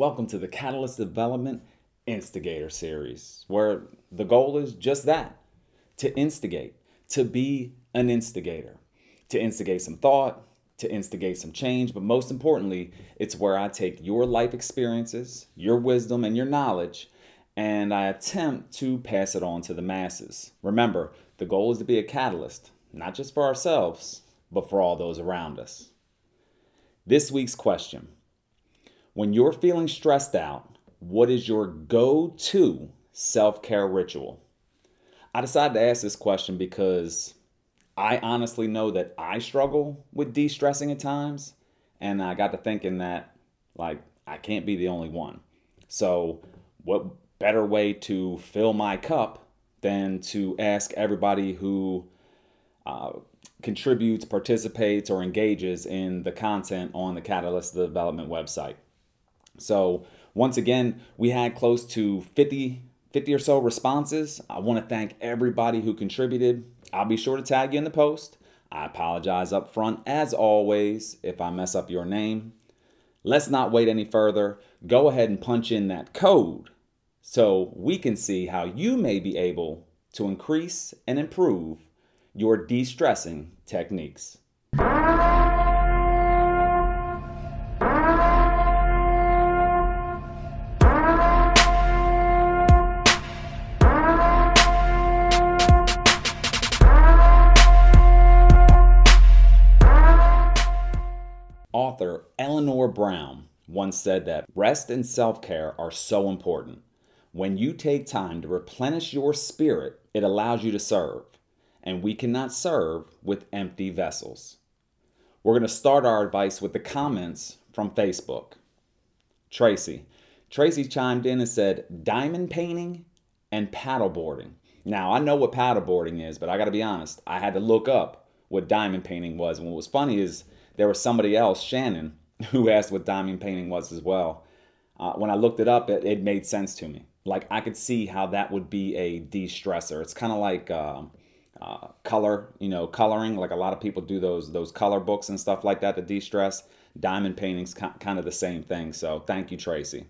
welcome to the Catalyst Development Instigator Series, where the goal is just that to instigate, to be an instigator, to instigate some thought, to instigate some change, but most importantly, it's where I take your life experiences, your wisdom, and your knowledge, and I attempt to pass it on to the masses. Remember, the goal is to be a catalyst, not just for ourselves, but for all those around us. This week's question When you're feeling stressed out, what is your go to self care ritual? I decided to ask this question because I honestly know that I struggle with de stressing at times. And I got to thinking that, like, I can't be the only one. So, what better way to fill my cup than to ask everybody who uh, contributes, participates, or engages in the content on the Catalyst Development website? So, once again, we had close to 50 50 or so responses. I want to thank everybody who contributed. I'll be sure to tag you in the post. I apologize up front, as always, if I mess up your name. Let's not wait any further. Go ahead and punch in that code so we can see how you may be able to increase and improve your de stressing techniques. Brown once said that rest and self care are so important. When you take time to replenish your spirit, it allows you to serve, and we cannot serve with empty vessels. We're going to start our advice with the comments from Facebook. Tracy. Tracy chimed in and said, diamond painting and paddleboarding. Now, I know what paddleboarding is, but I got to be honest, I had to look up what diamond painting was. And what was funny is there was somebody else, Shannon, who asked what diamond painting was as well. Uh, when I looked it up, it, it, made sense to me. Like I could see how that would be a de-stressor. It's kind of like uh, uh, color, you know, coloring. Like a lot of people do those those color books and stuff like that to de-stress. Diamond painting's kind of the same thing. So thank you, Tracy.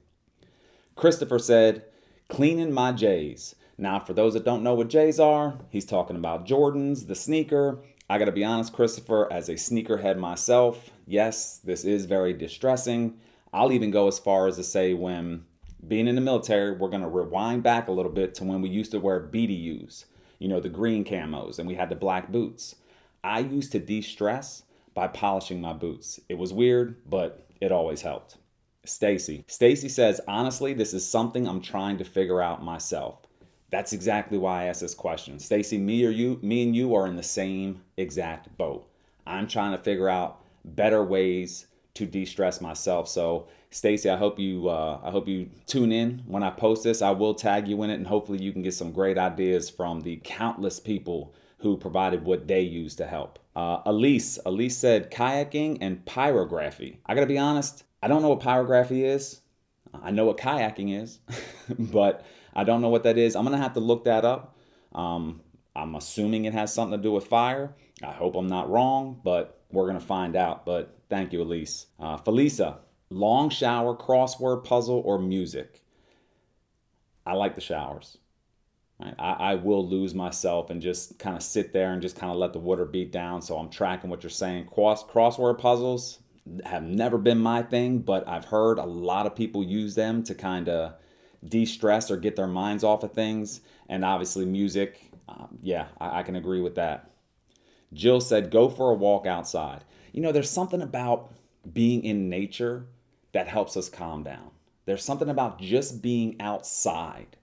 Christopher said, "Cleaning my J's." Now, for those that don't know what J's are, he's talking about Jordans, the sneaker, I gotta be honest, Christopher, as a sneakerhead myself, yes, this is very distressing. I'll even go as far as to say when being in the military, we're gonna rewind back a little bit to when we used to wear BDUs, you know, the green camos, and we had the black boots. I used to de stress by polishing my boots. It was weird, but it always helped. Stacy. Stacy says, honestly, this is something I'm trying to figure out myself. That's exactly why I asked this question. Stacy, me or you, me and you are in the same exact boat. I'm trying to figure out better ways to de-stress myself. So, Stacy, I hope you uh, I hope you tune in when I post this. I will tag you in it, and hopefully you can get some great ideas from the countless people who provided what they used to help. Uh, Elise, Elise said kayaking and pyrography. I gotta be honest, I don't know what pyrography is. I know what kayaking is, but I don't know what that is. I'm gonna have to look that up. Um, I'm assuming it has something to do with fire. I hope I'm not wrong, but we're gonna find out. But thank you, Elise. Uh, Felisa, long shower, crossword puzzle, or music. I like the showers. I, I will lose myself and just kind of sit there and just kind of let the water beat down. So I'm tracking what you're saying. Cross crossword puzzles have never been my thing, but I've heard a lot of people use them to kind of de stress or get their minds off of things. And obviously, music, um, yeah, I, I can agree with that. Jill said, go for a walk outside. You know, there's something about being in nature that helps us calm down. There's something about just being outside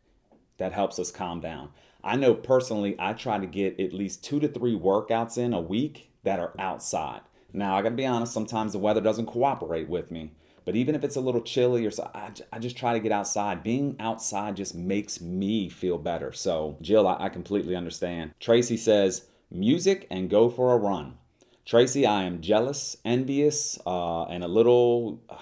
that helps us calm down. I know personally, I try to get at least two to three workouts in a week that are outside. Now, I gotta be honest, sometimes the weather doesn't cooperate with me. But even if it's a little chilly or so, I, I just try to get outside. Being outside just makes me feel better. So, Jill, I, I completely understand. Tracy says, music and go for a run. Tracy, I am jealous, envious, uh, and a little uh,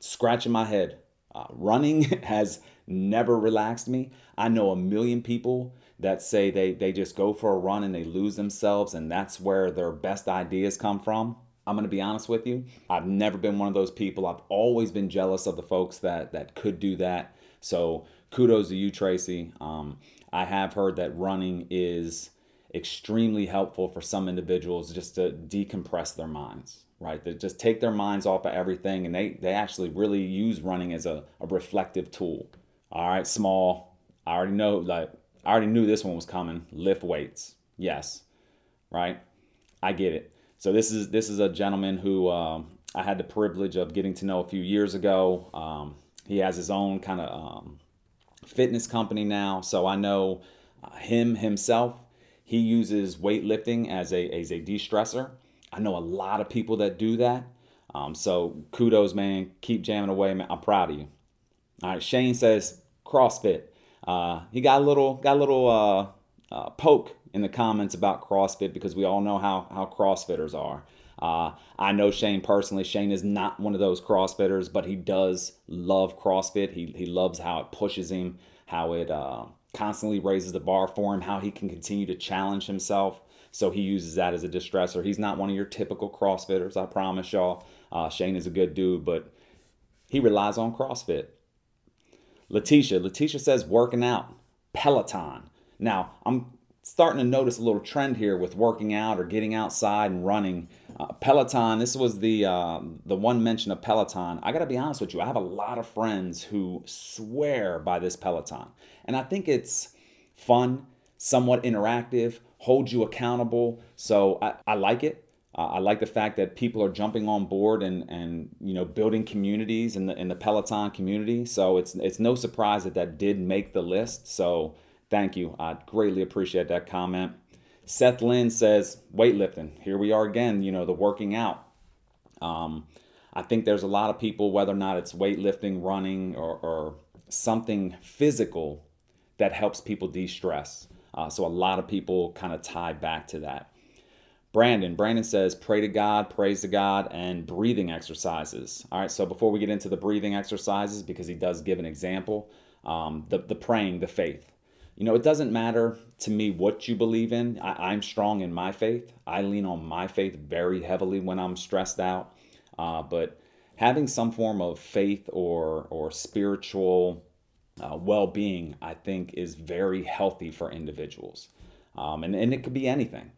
scratching my head. Uh, running has never relaxed me. I know a million people that say they, they just go for a run and they lose themselves, and that's where their best ideas come from. I'm going to be honest with you. I've never been one of those people. I've always been jealous of the folks that that could do that. So kudos to you, Tracy. Um, I have heard that running is extremely helpful for some individuals just to decompress their minds, right? They just take their minds off of everything and they, they actually really use running as a, a reflective tool. All right, small. I already know, like, I already knew this one was coming. Lift weights. Yes, right? I get it. So this is this is a gentleman who um, I had the privilege of getting to know a few years ago. Um, he has his own kind of um, fitness company now, so I know uh, him himself. He uses weightlifting as a as a de-stressor. I know a lot of people that do that. Um, so kudos, man. Keep jamming away, man. I'm proud of you. All right, Shane says CrossFit. Uh, he got a little got a little uh, uh, poke in the comments about CrossFit because we all know how, how CrossFitters are. Uh, I know Shane personally. Shane is not one of those CrossFitters, but he does love CrossFit. He, he loves how it pushes him, how it uh, constantly raises the bar for him, how he can continue to challenge himself. So he uses that as a distressor. He's not one of your typical CrossFitters, I promise y'all. Uh, Shane is a good dude, but he relies on CrossFit. Letitia, Letitia says working out, Peloton. Now, I'm starting to notice a little trend here with working out or getting outside and running. Uh, Peloton, this was the uh, the one mention of Peloton. I got to be honest with you, I have a lot of friends who swear by this Peloton, and I think it's fun, somewhat interactive, holds you accountable. So I, I like it. Uh, I like the fact that people are jumping on board and, and you know building communities in the in the Peloton community. So it's it's no surprise that that did make the list. So Thank you. I greatly appreciate that comment. Seth Lynn says, weightlifting. Here we are again, you know, the working out. Um, I think there's a lot of people, whether or not it's weightlifting, running, or, or something physical that helps people de stress. Uh, so a lot of people kind of tie back to that. Brandon, Brandon says, pray to God, praise to God, and breathing exercises. All right, so before we get into the breathing exercises, because he does give an example, um, the, the praying, the faith. You know, it doesn't matter to me what you believe in. I, am strong in my faith. I lean on my faith very heavily when I'm stressed out. Uh, but having some form of faith or or spiritual uh, well-being, I think, is very healthy for individuals. Um, and, and it could be anything.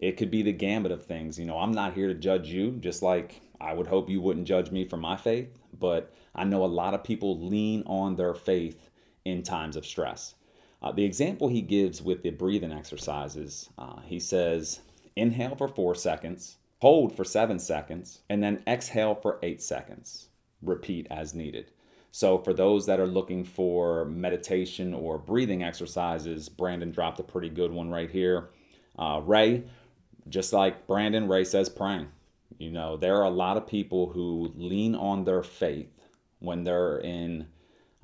It could be the gambit of things. You know, I'm not here to judge you, just like I would hope you wouldn't judge me for my faith. But I know a lot of people lean on their faith in times of stress. Uh, the example he gives with the breathing exercises, uh, he says, inhale for four seconds, hold for seven seconds, and then exhale for eight seconds. Repeat as needed. So, for those that are looking for meditation or breathing exercises, Brandon dropped a pretty good one right here. Uh, Ray, just like Brandon, Ray says praying. You know, there are a lot of people who lean on their faith when they're in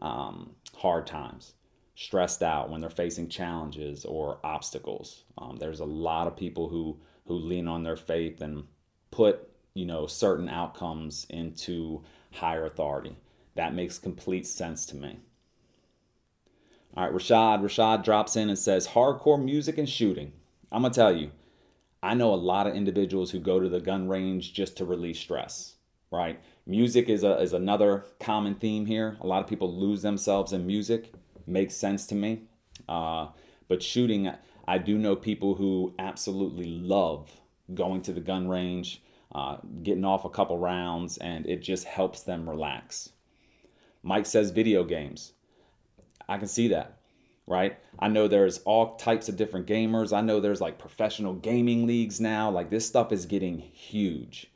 um, hard times stressed out, when they're facing challenges or obstacles. Um, there's a lot of people who who lean on their faith and put you know certain outcomes into higher authority. That makes complete sense to me. All right, Rashad. Rashad drops in and says, "Hardcore music and shooting." I'm gonna tell you, I know a lot of individuals who go to the gun range just to release stress. Right? Music is a is another common theme here. A lot of people lose themselves in music makes sense to me. Uh, but shooting, I do know people who absolutely love going to the gun range, uh, getting off a couple rounds, and it just helps them relax. Mike says video games. I can see that, right? I know there's all types of different gamers. I know there's like professional gaming leagues now. Like this stuff is getting huge.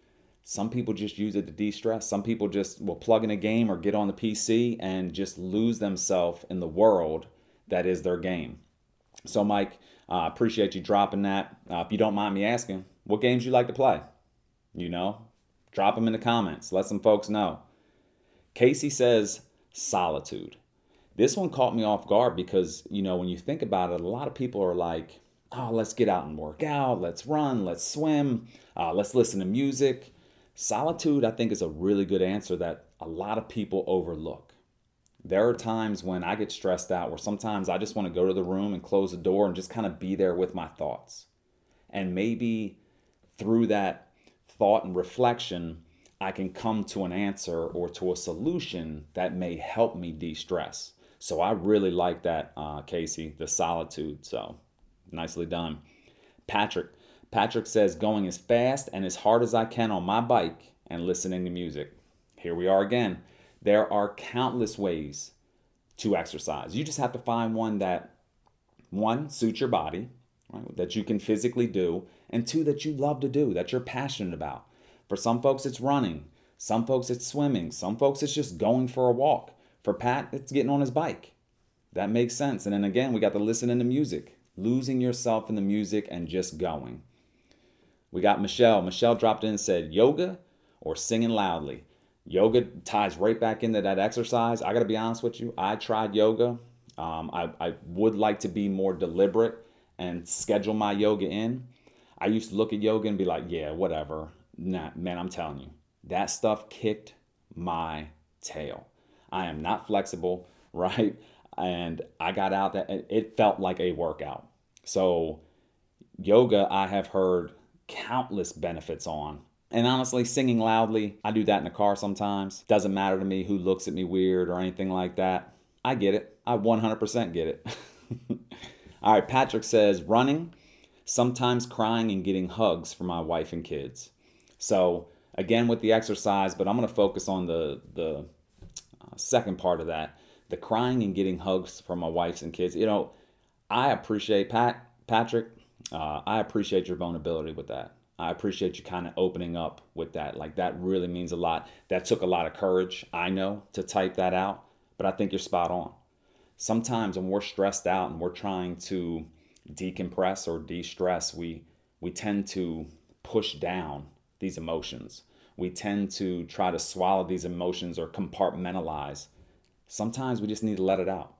Some people just use it to de stress. Some people just will plug in a game or get on the PC and just lose themselves in the world that is their game. So, Mike, I uh, appreciate you dropping that. Uh, if you don't mind me asking, what games you like to play? You know, drop them in the comments. Let some folks know. Casey says solitude. This one caught me off guard because, you know, when you think about it, a lot of people are like, oh, let's get out and work out, let's run, let's swim, uh, let's listen to music. Solitude, I think, is a really good answer that a lot of people overlook. There are times when I get stressed out where sometimes I just want to go to the room and close the door and just kind of be there with my thoughts. And maybe through that thought and reflection, I can come to an answer or to a solution that may help me de stress. So I really like that, uh, Casey, the solitude. So nicely done. Patrick. Patrick says, going as fast and as hard as I can on my bike and listening to music. Here we are again. There are countless ways to exercise. You just have to find one that, one, suits your body, right, that you can physically do, and two, that you love to do, that you're passionate about. For some folks, it's running. Some folks, it's swimming. Some folks, it's just going for a walk. For Pat, it's getting on his bike. That makes sense. And then again, we got to listen to music, losing yourself in the music and just going. We got Michelle. Michelle dropped in and said, yoga or singing loudly. Yoga ties right back into that exercise. I got to be honest with you. I tried yoga. Um, I, I would like to be more deliberate and schedule my yoga in. I used to look at yoga and be like, yeah, whatever. Nah, man, I'm telling you, that stuff kicked my tail. I am not flexible, right? And I got out that it felt like a workout. So, yoga, I have heard countless benefits on. And honestly, singing loudly, I do that in the car sometimes. Doesn't matter to me who looks at me weird or anything like that. I get it. I 100% get it. All right, Patrick says running, sometimes crying and getting hugs from my wife and kids. So, again with the exercise, but I'm going to focus on the the uh, second part of that, the crying and getting hugs from my wives and kids. You know, I appreciate Pat Patrick. Uh, I appreciate your vulnerability with that. I appreciate you kind of opening up with that. Like that really means a lot. That took a lot of courage, I know, to type that out, but I think you're spot on. Sometimes when we're stressed out and we're trying to decompress or de-stress, we we tend to push down these emotions we tend to try to swallow these emotions or compartmentalize. Sometimes we just need to let it out.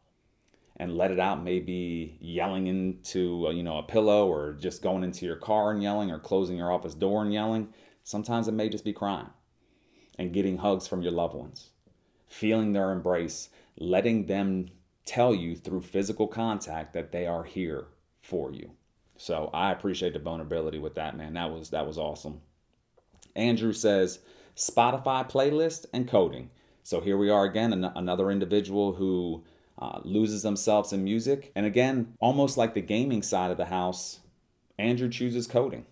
And let it out maybe yelling into uh, you know a pillow or just going into your car and yelling or closing your office door and yelling. Sometimes it may just be crying and getting hugs from your loved ones, feeling their embrace, letting them tell you through physical contact that they are here for you. So I appreciate the vulnerability with that, man. That was that was awesome. Andrew says Spotify playlist and coding. So here we are again, an- another individual who uh, loses themselves in music. And again, almost like the gaming side of the house, Andrew chooses coding.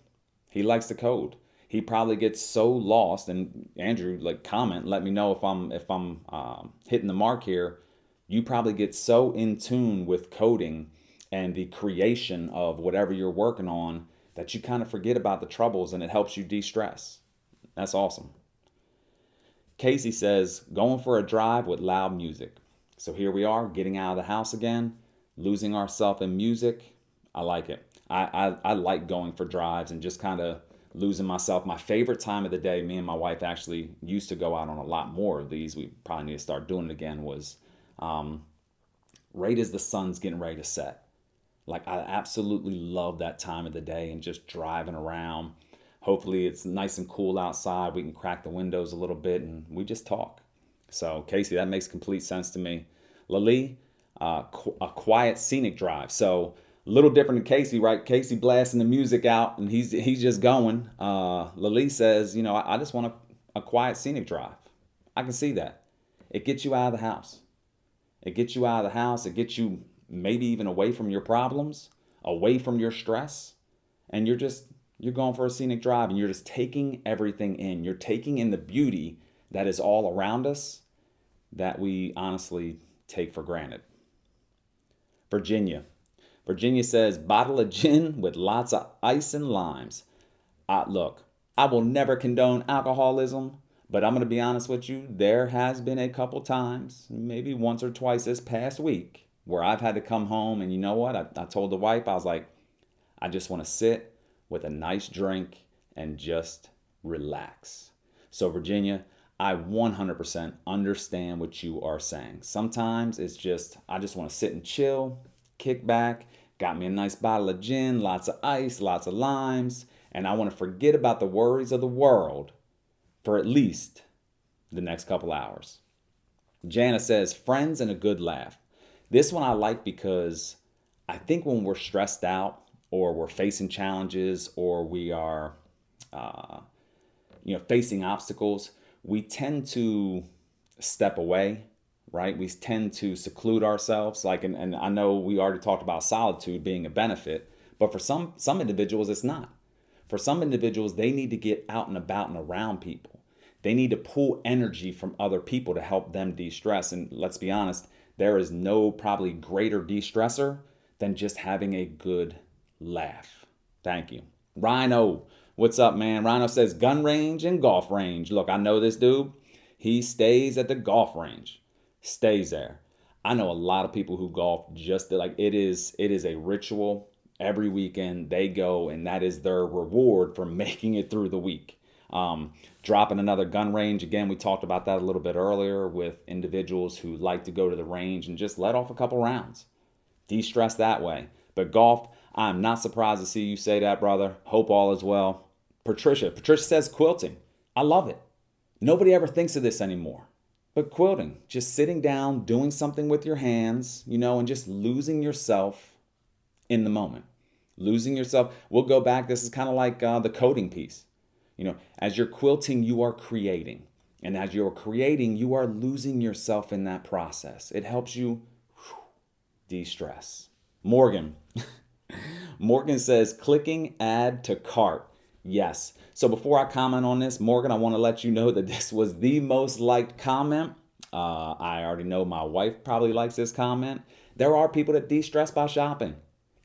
He likes to code. He probably gets so lost. And Andrew, like, comment, let me know if I'm if I'm um, hitting the mark here. You probably get so in tune with coding and the creation of whatever you're working on that you kind of forget about the troubles and it helps you de-stress. That's awesome. Casey says, going for a drive with loud music. So here we are, getting out of the house again, losing ourselves in music. I like it. I, I, I like going for drives and just kind of losing myself. My favorite time of the day, me and my wife actually used to go out on a lot more of these. We probably need to start doing it again. Was um, right as the sun's getting ready to set. Like I absolutely love that time of the day and just driving around hopefully it's nice and cool outside. We can crack the windows a little bit and we just talk. So, Casey, that makes complete sense to me. Lali, uh, qu- a quiet scenic drive. So, a little different than Casey, right? Casey blasting the music out and he's he's just going. Uh, Lali says, you know, I, I just want a, a quiet scenic drive. I can see that. It gets you out of the house. It gets you out of the house. It gets you maybe even away from your problems, away from your stress, and you're just you're going for a scenic drive and you're just taking everything in. You're taking in the beauty that is all around us that we honestly take for granted. Virginia. Virginia says, bottle of gin with lots of ice and limes. Uh, look, I will never condone alcoholism, but I'm going to be honest with you. There has been a couple times, maybe once or twice this past week, where I've had to come home and you know what? I, I told the wife, I was like, I just want to sit with a nice drink and just relax. So, Virginia, I 100% understand what you are saying. Sometimes it's just, I just want to sit and chill, kick back, got me a nice bottle of gin, lots of ice, lots of limes, and I want to forget about the worries of the world for at least the next couple hours. Jana says, friends and a good laugh. This one I like because I think when we're stressed out, or we're facing challenges or we are uh, you know, facing obstacles, we tend to step away, right? We tend to seclude ourselves. Like, and, and I know we already talked about solitude being a benefit, but for some some individuals, it's not. For some individuals, they need to get out and about and around people. They need to pull energy from other people to help them de-stress. And let's be honest, there is no probably greater de-stressor than just having a good laugh. Thank you. Rhino, what's up, man? Rhino says gun range and golf range. Look, I know this dude. He stays at the golf range, stays there. I know a lot of people who golf just like it is it is a ritual every weekend they go and that is their reward for making it through the week um, dropping another gun range again we talked about that a little bit earlier with individuals who like to go to the range and just let off a couple rounds de-stress that way but golf i'm not surprised to see you say that brother hope all is well patricia patricia says quilting i love it nobody ever thinks of this anymore but quilting just sitting down doing something with your hands you know and just losing yourself in the moment. Losing yourself. We'll go back. This is kind of like uh, the coding piece. You know, as you're quilting, you are creating. And as you're creating, you are losing yourself in that process. It helps you de stress. Morgan. Morgan says clicking add to cart. Yes. So before I comment on this, Morgan, I want to let you know that this was the most liked comment. Uh, I already know my wife probably likes this comment. There are people that de stress by shopping.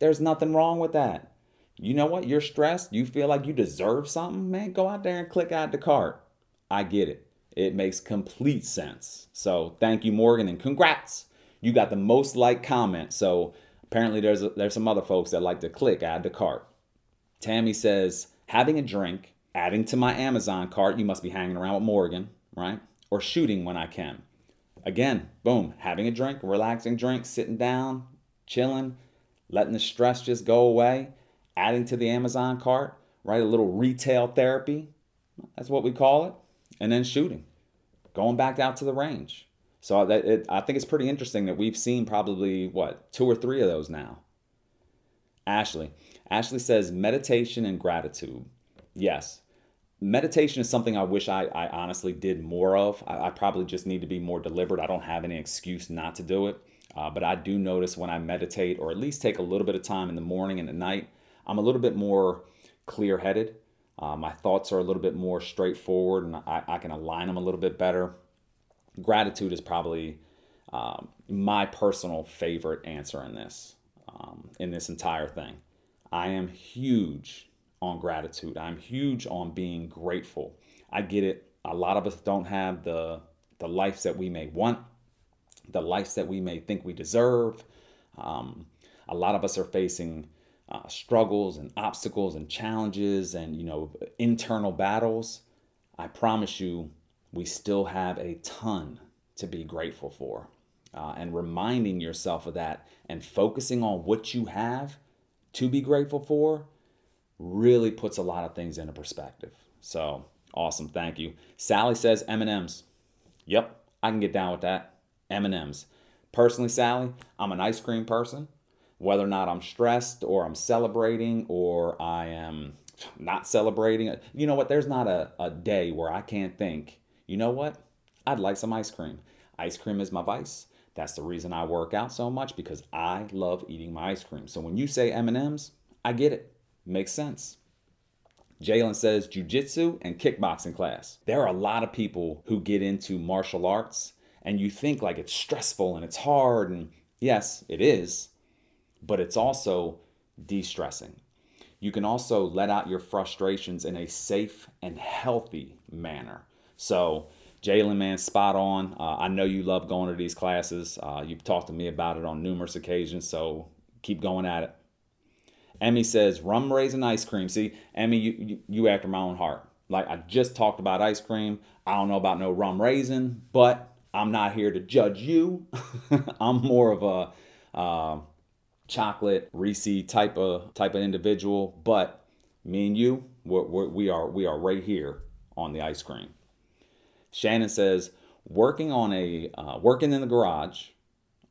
There's nothing wrong with that. You know what? You're stressed. You feel like you deserve something, man. Go out there and click add to cart. I get it. It makes complete sense. So thank you, Morgan, and congrats. You got the most liked comment. So apparently there's a, there's some other folks that like to click add to cart. Tammy says having a drink, adding to my Amazon cart. You must be hanging around with Morgan, right? Or shooting when I can. Again, boom, having a drink, relaxing drink, sitting down, chilling letting the stress just go away, adding to the Amazon cart, right? A little retail therapy. That's what we call it. And then shooting, going back out to the range. So that it, I think it's pretty interesting that we've seen probably what two or three of those now. Ashley, Ashley says meditation and gratitude. Yes, meditation is something I wish I, I honestly did more of. I, I probably just need to be more deliberate. I don't have any excuse not to do it. Uh, but I do notice when I meditate, or at least take a little bit of time in the morning and at night, I'm a little bit more clear headed. Uh, my thoughts are a little bit more straightforward and I, I, can align them a little bit better. Gratitude is probably um, my personal favorite answer in this, um, in this entire thing. I am huge on gratitude. I'm huge on being grateful. I get it. A lot of us don't have the the lives that we may want the lives that we may think we deserve. Um, a lot of us are facing uh, struggles and obstacles and challenges and you know internal battles. I promise you, we still have a ton to be grateful for. Uh, and reminding yourself of that and focusing on what you have to be grateful for really puts a lot of things into perspective. So awesome, thank you. Sally says M&Ms. Yep, I can get down with that. M&Ms. Personally, Sally, I'm an ice cream person. Whether or not I'm stressed or I'm celebrating or I am not celebrating, you know what? There's not a, a day where I can't think, you know what? I'd like some ice cream. Ice cream is my vice. That's the reason I work out so much because I love eating my ice cream. So when you say M&Ms, I get it. Makes sense. Jalen says jujitsu and kickboxing class. There are a lot of people who get into martial arts and you think like it's stressful and it's hard and yes it is but it's also de-stressing you can also let out your frustrations in a safe and healthy manner so jalen man spot on. Uh, i know you love going to these classes. Uh, you've talked to me about it on numerous occasions so keep going at it. Emmy says rum raisin ice cream. See emmy you, you, you after my own heart. Like i just talked about ice cream. I don't know about no rum raisin but I'm not here to judge you. I'm more of a uh, chocolate Reese type of type of individual, but me and you, we're, we're, we are we are right here on the ice cream. Shannon says working on a uh, working in the garage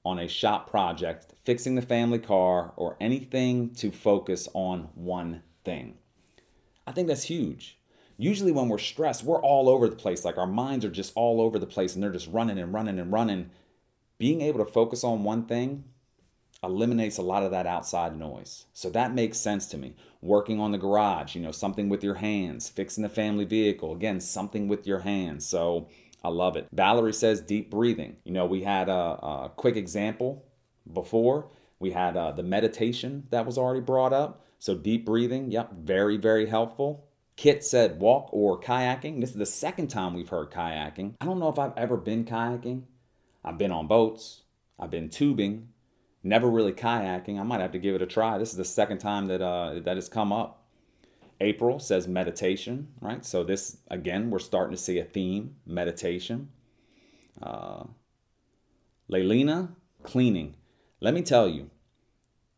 on a shop project, fixing the family car, or anything to focus on one thing. I think that's huge. Usually, when we're stressed, we're all over the place. Like our minds are just all over the place and they're just running and running and running. Being able to focus on one thing eliminates a lot of that outside noise. So that makes sense to me. Working on the garage, you know, something with your hands, fixing the family vehicle, again, something with your hands. So I love it. Valerie says deep breathing. You know, we had a, a quick example before. We had uh, the meditation that was already brought up. So deep breathing, yep, very, very helpful. Kit said walk or kayaking. This is the second time we've heard kayaking. I don't know if I've ever been kayaking. I've been on boats, I've been tubing, never really kayaking. I might have to give it a try. This is the second time that uh, that has come up. April says meditation, right? So this again, we're starting to see a theme: meditation. Uh, Leilina, cleaning. Let me tell you,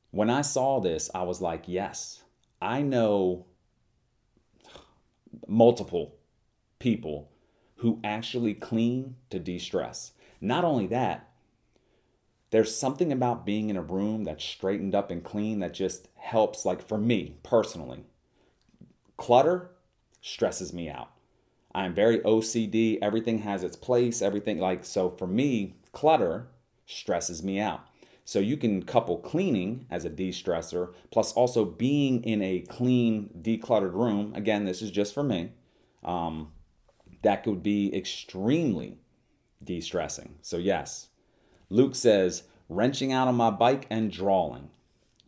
when I saw this, I was like, yes, I know multiple people who actually clean to de stress. Not only that, there's something about being in a room that's straightened up and clean that just helps, like for me personally. Clutter stresses me out. I'm very OCD. Everything has its place. Everything, like, so for me, clutter stresses me out. So you can couple cleaning as a de stressor, plus also being in a clean, decluttered room. Again, this is just for me. Um, that could be extremely de stressing. So, yes, Luke says, wrenching out on my bike and drawing.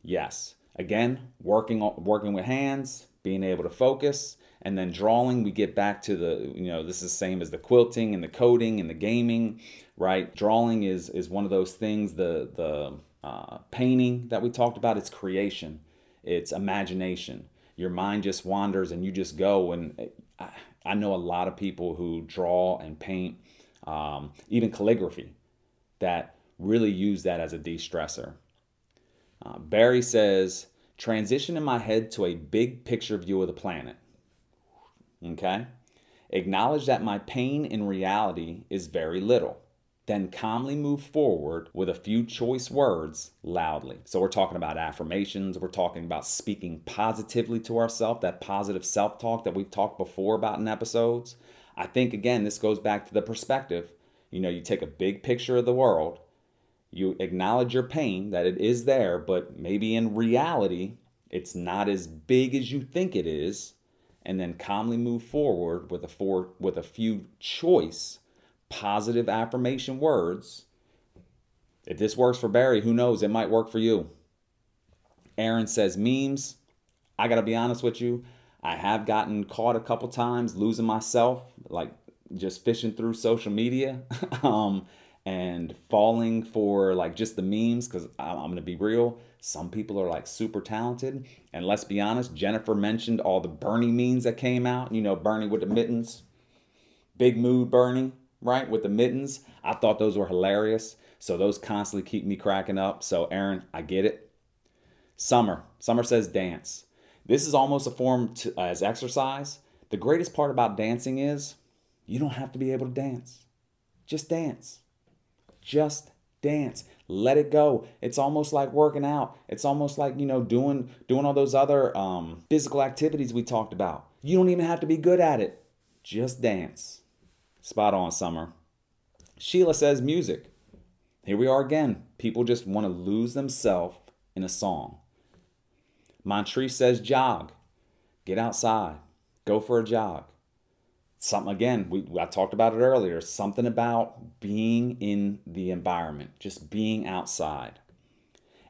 Yes. Again, working working with hands, being able to focus, and then drawing, we get back to the, you know, this is same as the quilting and the coding and the gaming, right? Drawing is is one of those things, the the uh, painting that we talked about, it's creation, it's imagination. Your mind just wanders and you just go. And I, I know a lot of people who draw and paint, um, even calligraphy that really use that as a de stressor. Uh, Barry says, transition in my head to a big picture view of the planet. Okay? Acknowledge that my pain in reality is very little. Then calmly move forward with a few choice words loudly. So, we're talking about affirmations. We're talking about speaking positively to ourselves, that positive self talk that we've talked before about in episodes. I think, again, this goes back to the perspective you know, you take a big picture of the world, you acknowledge your pain, that it is there, but maybe in reality, it's not as big as you think it is, and then calmly move forward with a four, with a few choice positive affirmation words. If this works for Barry, who knows? It might work for you. Aaron says memes. I got to be honest with you. I have gotten caught a couple times losing myself, like just fishing through social media um, and falling for like just the memes because I'm, I'm to be real. Some people are like super talented. And let's be honest, Jennifer mentioned all the Bernie memes that came out. You know, Bernie with the mittens, big mood Bernie, right? With the mittens. I thought those were hilarious. So those constantly keep me cracking up. So, Aaron, I get it. Summer. Summer says dance. This is almost a form to, as exercise. The greatest part about dancing is you don't have to be able to dance. Just dance. Just dance. Let it go. It's almost like working out. It's almost like, you know, doing doing all those other um, physical activities we talked about. You don't even have to be good at it. Just dance. Spot on, Summer. Sheila says music. Here we are again. People just want to lose themselves in a song. Montrese says jog. Get outside. Go for a jog something again we I talked about it earlier something about being in the environment just being outside.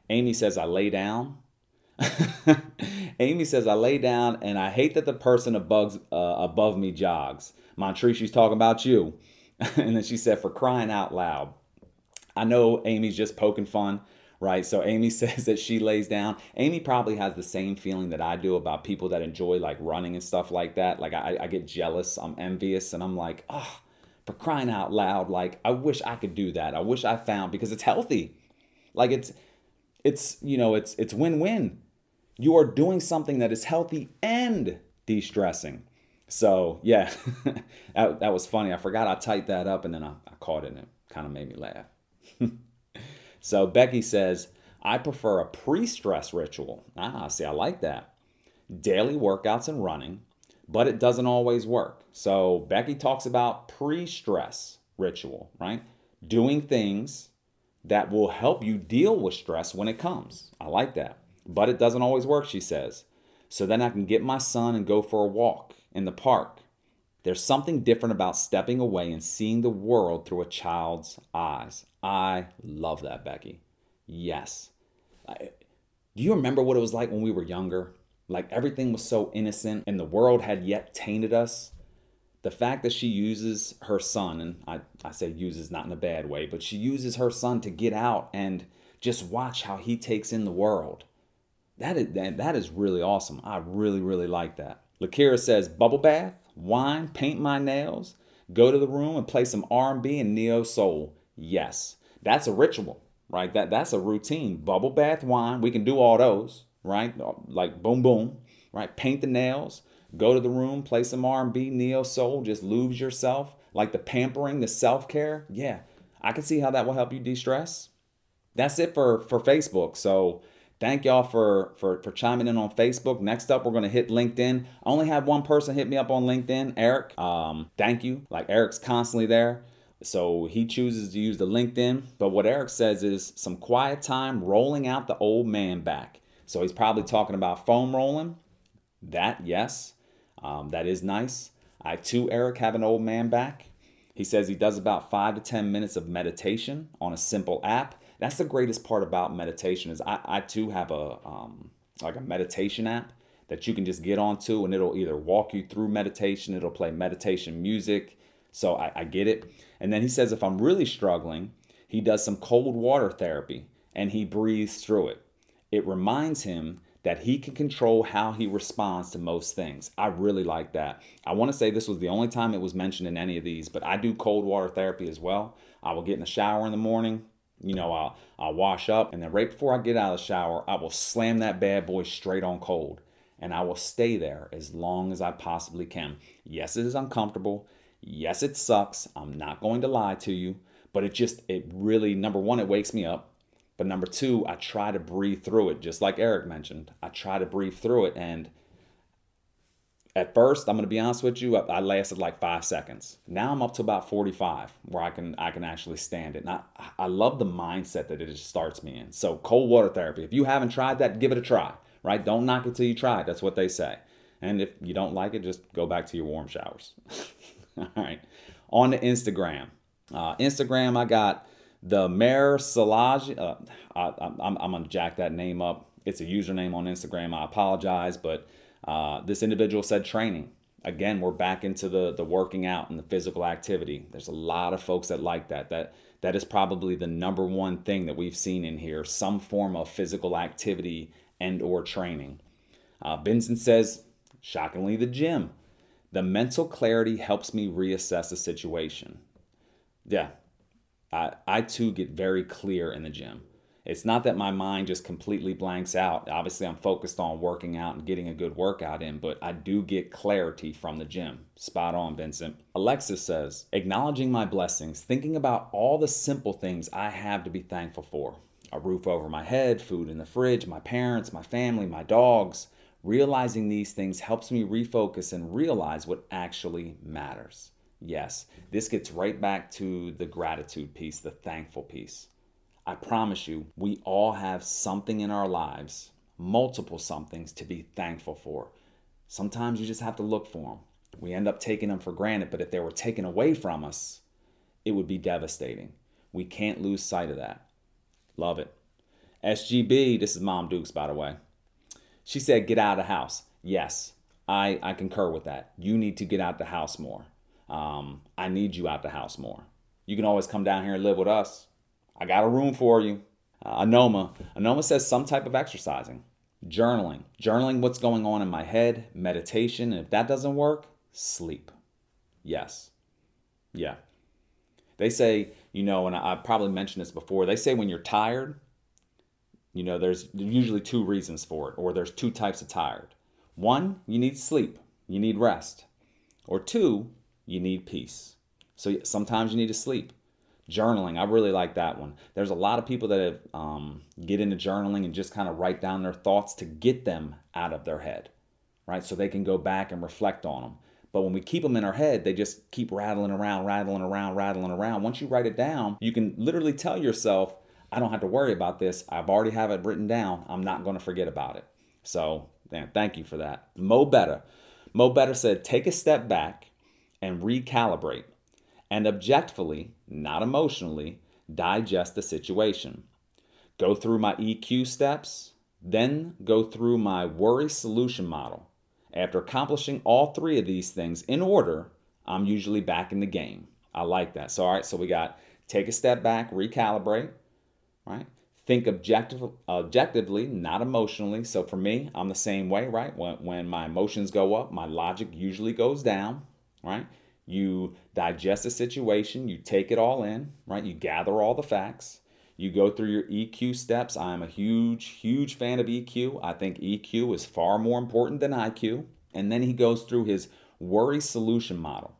Amy says I lay down. Amy says I lay down and I hate that the person above uh, above me jogs. Montrese she's talking about you. And then she said for crying out loud. I know Amy's just poking fun right? So Amy says that she lays down. Amy probably has the same feeling that I do about people that enjoy like running and stuff like that. Like I, I get jealous, I'm envious, and I'm like, oh, for crying out loud, like I wish I could do that. I wish I found because it's healthy. Like it's it's you know it's it's win-win. You are doing something that is healthy and de-stressing. So yeah, that, that was funny. I forgot I typed that up and then I, I caught it and it kind of made me laugh. So Becky says, I prefer a pre stress ritual. Ah, see, I like that. Daily workouts and running, but it doesn't always work. So Becky talks about pre stress ritual, right? Doing things that will help you deal with stress when it comes. I like that. But it doesn't always work, she says. So then I can get my son and go for a walk in the park. There's something different about stepping away and seeing the world through a child's eyes. I love that, Becky. Yes. I, do you remember what it was like when we were younger? Like everything was so innocent and the world had yet tainted us. The fact that she uses her son, and I, I say uses not in a bad way, but she uses her son to get out and just watch how he takes in the world. That is, that, that is really awesome. I really, really like that. Lakira says, bubble bath, wine, paint my nails, go to the room and play some R&B and neo soul. Yes, that's a ritual, right? That that's a routine. Bubble bath, wine. We can do all those, right? Like boom, boom, right? Paint the nails. Go to the room, play some R&B, neo soul. Just lose yourself, like the pampering, the self care. Yeah, I can see how that will help you de-stress. That's it for for Facebook. So Thank y'all for, for, for chiming in on Facebook. Next up, we're going to hit LinkedIn. I only had one person hit me up on LinkedIn, Eric. Um, thank you. Like Eric's constantly there. So he chooses to use the LinkedIn. But what Eric says is some quiet time rolling out the old man back. So he's probably talking about foam rolling. That, yes, um, that is nice. I too, Eric, have an old man back. He says he does about five to 10 minutes of meditation on a simple app that's the greatest part about meditation is I, I too have a um, like a meditation app that you can just get onto and it'll either walk you through meditation, it'll play meditation music. So I, I get it. And then he says if I'm really struggling, he does some cold water therapy and he breathes through it. It reminds him that he can control how he responds to most things. I really like that. I want to say this was the only time it was mentioned in any of these, but I do cold water therapy as well. I will get in the shower in the morning, you know, I'll, I'll wash up and then right before I get out of the shower, I will slam that bad boy straight on cold and I will stay there as long as I possibly can. Yes, it is uncomfortable. Yes, it sucks. I'm not going to lie to you, but it just, it really, number one, it wakes me up. But number two, I try to breathe through it, just like Eric mentioned. I try to breathe through it and at first, I'm going to be honest with you, I, lasted like five seconds. Now I'm up to about 45 where I can I can actually stand it. And I, I love the mindset that it just starts me in. So cold water therapy, if you haven't tried that, give it a try, right? Don't knock it till you try it. That's what they say. And if you don't like it, just go back to your warm showers. All right. On to Instagram. Uh, Instagram, I got the Mayor Salaj. Uh, I, I'm, I'm going to jack that name up. It's a username on Instagram. I apologize, but uh, this individual said training. Again, we're back into the the working out and the physical activity. There's a lot of folks that like that. That that is probably the number one thing that we've seen in here: some form of physical activity and or training. Uh, Benson says, shockingly, the gym. The mental clarity helps me reassess the situation. Yeah, I, I too get very clear in the gym. It's not that my mind just completely blanks out. Obviously, I'm focused on working out and getting a good workout in, but I do get clarity from the gym. Spot on, Vincent. Alexis says, acknowledging my blessings, thinking about all the simple things I have to be thankful for a roof over my head, food in the fridge, my parents, my family, my dogs. Realizing these things helps me refocus and realize what actually matters. Yes, this gets right back to the gratitude piece, the thankful piece. I promise you, we all have something in our lives, multiple somethings to be thankful for. Sometimes you just have to look for them. We end up taking them for granted, but if they were taken away from us, it would be devastating. We can't lose sight of that. Love it. SGB, this is Mom Dukes, by the way. She said, get out of the house. Yes, I, I concur with that. You need to get out the house more. Um, I need you out the house more. You can always come down here and live with us. I got a room for you. Uh, Anoma. Anoma says some type of exercising, journaling, journaling what's going on in my head, meditation. And if that doesn't work, sleep. Yes. Yeah. They say, you know, and I, I probably mentioned this before, they say when you're tired, you know, there's usually two reasons for it, or there's two types of tired. One, you need sleep, you need rest. Or two, you need peace. So sometimes you need to sleep journaling i really like that one there's a lot of people that have um, get into journaling and just kind of write down their thoughts to get them out of their head right? So they can go back and reflect on them. But when we keep them in our head, they just keep rattling around, rattling around, rattling around. Once you write it down, you can literally tell yourself, I don't have to worry about this. I've already have it written down. I'm not going to forget about it. So, man, thank you for that. Mo Better. Mo Better said, take a step back and recalibrate and objectively, not emotionally, digest the situation. Go through my EQ steps, then go through my worry solution model. After accomplishing all three of these things in order, I'm usually back in the game. I like that. So, all right, so we got take a step back, recalibrate, right? Think objective, objectively, not emotionally. So for me, I'm the same way, right? When, when my emotions go up, my logic usually goes down, right? You digest the situation, you take it all in, right? You gather all the facts, you go through your EQ steps. I'm a huge, huge fan of EQ. I think EQ is far more important than IQ. And then he goes through his worry solution model.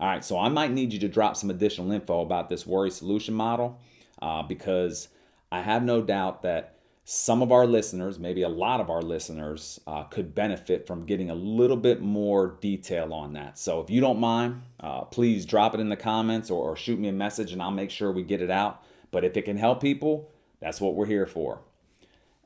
All right, so I might need you to drop some additional info about this worry solution model uh, because I have no doubt that some of our listeners, maybe a lot of our listeners, uh, could benefit from getting a little bit more detail on that. So if you don't mind, uh, please drop it in the comments or, or shoot me a message and I'll make sure we get it out. But if it can help people, that's what we're here for.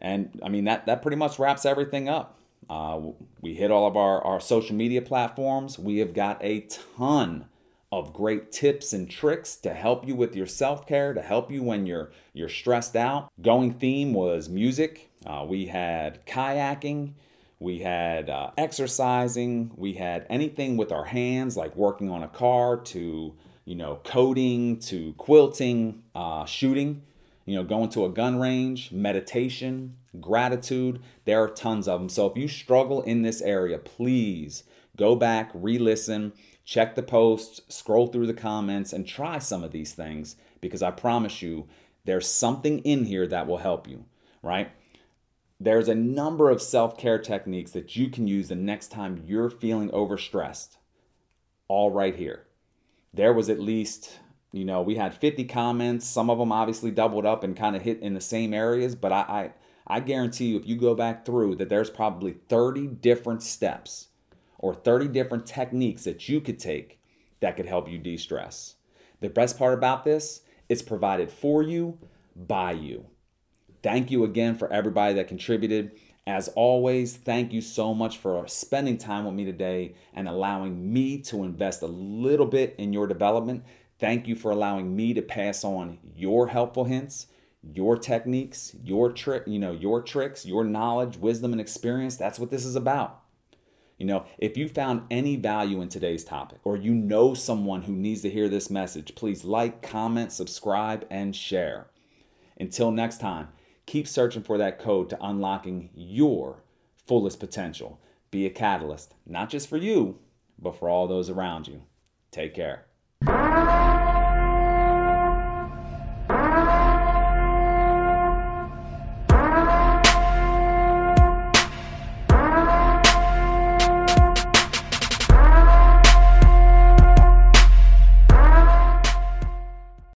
And I mean, that, that pretty much wraps everything up. Uh, we hit all of our, our social media platforms. We have got a ton of great tips and tricks to help you with your self-care, to help you when you're you're stressed out. Going theme was music. Uh, we had kayaking. We had uh, exercising. We had anything with our hands, like working on a car, to you know, coding to quilting, uh, shooting, you know, going to a gun range, meditation, gratitude. There are tons of them. So if you struggle in this area, please go back, re listen, check the posts, scroll through the comments, and try some of these things because I promise you there's something in here that will help you, right? There's a number of self care techniques that you can use the next time you're feeling overstressed, all right here. There was at least you know we had 50 comments. Some of them obviously doubled up and kind of hit in the same areas but I, I i guarantee you if you go back through that there's probably 30 different steps or 30 different techniques that you could take that could help you de-stress the best part about this it's provided for you by you thank you again for everybody that contributed as always, thank you so much for spending time with me today and allowing me to invest a little bit in your development. Thank you for allowing me to pass on your helpful hints, your techniques, your trick, you know, your tricks, your knowledge, wisdom and experience. That's what this is about. You know, if you found any value in today's topic or you know someone who needs to hear this message, please like, comment, subscribe and share. Until next time, Keep searching for that code to unlocking your fullest potential. Be a catalyst, not just for you, but for all those around you. Take care.